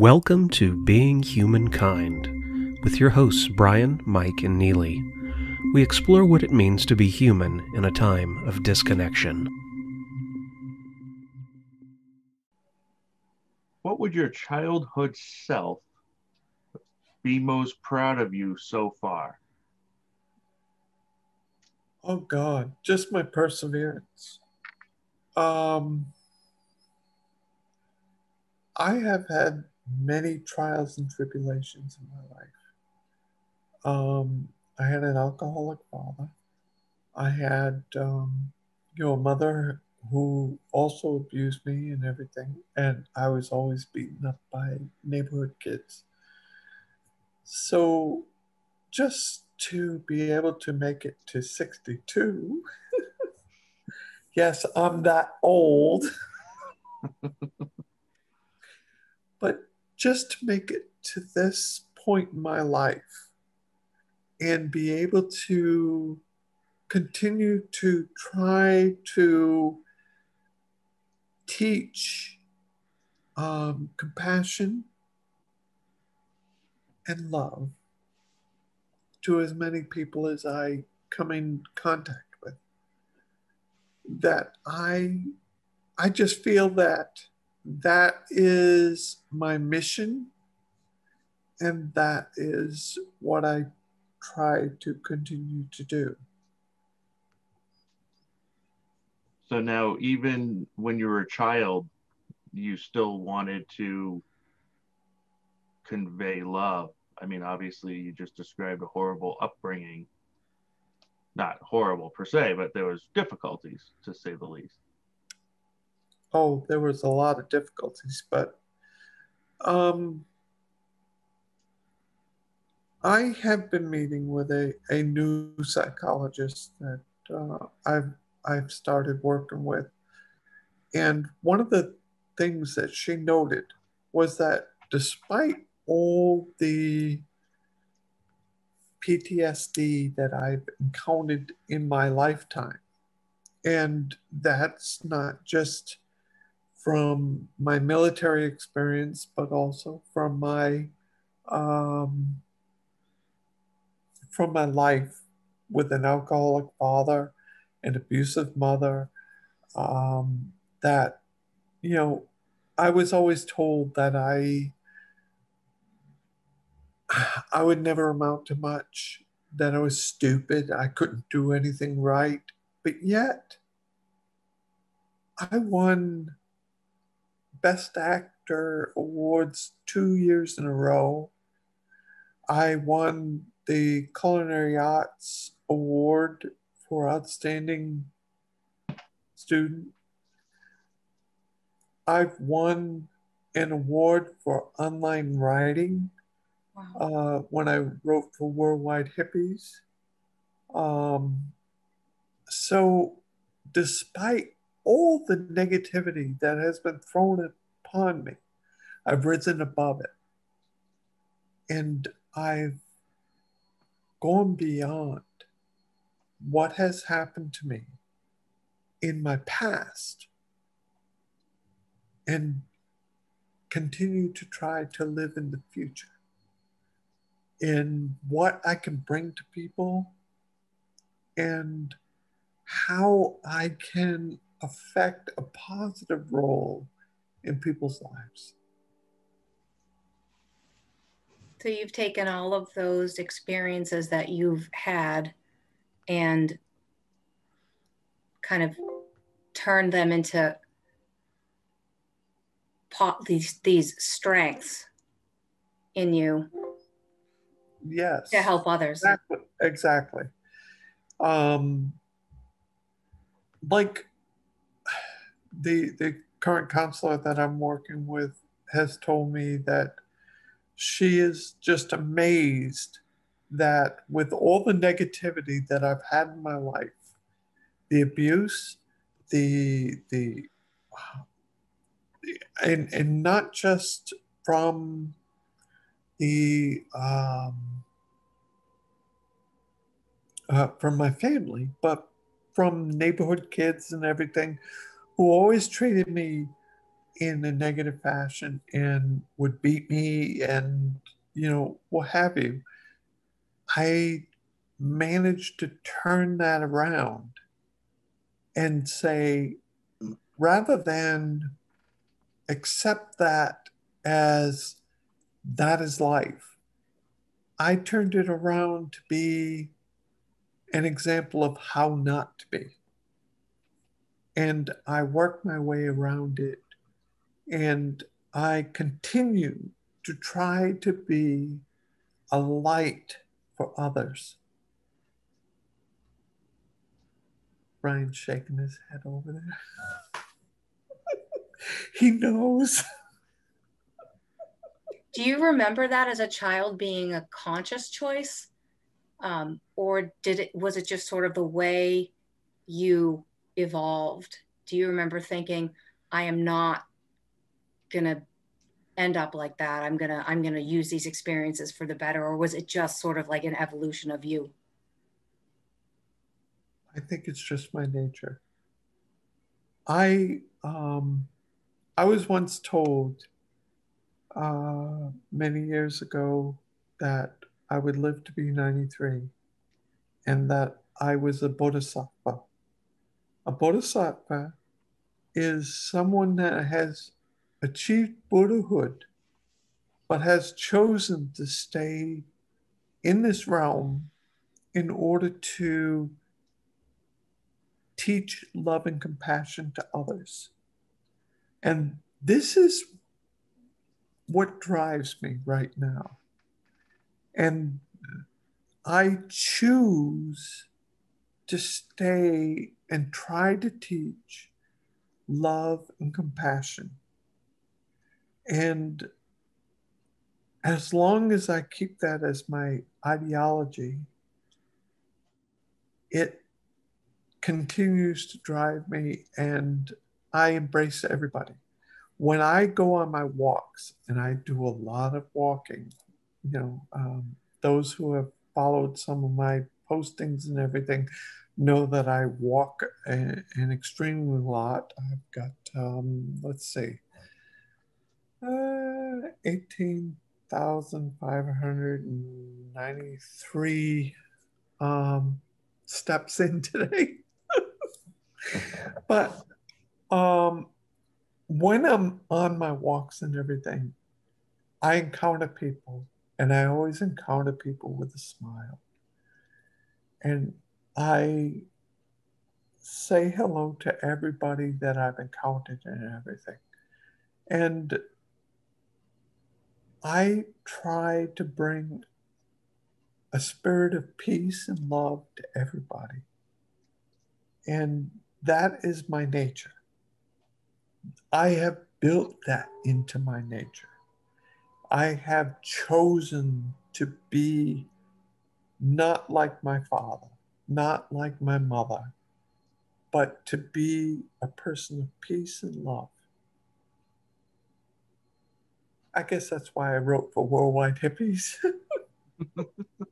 Welcome to Being Humankind with your hosts Brian, Mike, and Neely. We explore what it means to be human in a time of disconnection. What would your childhood self be most proud of you so far? Oh God, just my perseverance. Um, I have had many trials and tribulations in my life. Um, I had an alcoholic father. I had, um, you know, a mother who also abused me and everything, and I was always beaten up by neighborhood kids. So, just to be able to make it to 62, yes, I'm that old. but just to make it to this point in my life and be able to continue to try to teach um, compassion and love to as many people as I come in contact with. That I, I just feel that that is my mission, and that is what I try to continue to do. So now, even when you were a child, you still wanted to convey love. I mean, obviously, you just described a horrible upbringing. Not horrible per se, but there was difficulties to say the least. Oh, there was a lot of difficulties, but um, I have been meeting with a, a new psychologist that uh, I've I've started working with, and one of the things that she noted was that despite all the PTSD that I've encountered in my lifetime, and that's not just from my military experience, but also from my um, from my life with an alcoholic father, an abusive mother. Um, that you know, I was always told that I I would never amount to much. That I was stupid. I couldn't do anything right. But yet, I won Best Actor awards two years in a row. I won the Culinary Arts Award for Outstanding Student. I've won an award for online writing wow. uh, when I wrote for Worldwide Hippies. Um, so, despite all the negativity that has been thrown upon me. I've risen above it. And I've gone beyond what has happened to me in my past and continue to try to live in the future in what I can bring to people and how I can affect a positive role in people's lives. So you've taken all of those experiences that you've had and kind of turned them into these these strengths in you. Yes. To help others. Exactly. Exactly. Um, like the the current counselor that I'm working with has told me that she is just amazed that with all the negativity that I've had in my life, the abuse, the the and and not just from the um, uh, from my family, but from neighborhood kids and everything who always treated me in a negative fashion and would beat me and, you know, what have you. I managed to turn that around and say, rather than accept that as that is life, I turned it around to be an example of how not to be. And I worked my way around it. And I continue to try to be a light for others. Brian's shaking his head over there. he knows. Do you remember that as a child being a conscious choice? Um, or did it was it just sort of the way you evolved? Do you remember thinking, I am not gonna end up like that. I'm gonna I'm gonna use these experiences for the better, or was it just sort of like an evolution of you? I think it's just my nature. I um, I was once told uh, many years ago that I would live to be 93 and that I was a bodhisattva. A bodhisattva is someone that has achieved Buddhahood but has chosen to stay in this realm in order to teach love and compassion to others. And this is what drives me right now. And I choose to stay and try to teach love and compassion. And as long as I keep that as my ideology, it continues to drive me and I embrace everybody when I go on my walks, and I do a lot of walking, you know, um, those who have followed some of my postings and everything know that I walk a, an extremely lot. I've got, um, let's see, uh, 18,593 um, steps in today. but um, when I'm on my walks and everything, I encounter people, and I always encounter people with a smile. And I say hello to everybody that I've encountered and everything. And I try to bring a spirit of peace and love to everybody. And that is my nature. I have built that into my nature. I have chosen to be not like my father, not like my mother, but to be a person of peace and love. I guess that's why I wrote for Worldwide Hippies.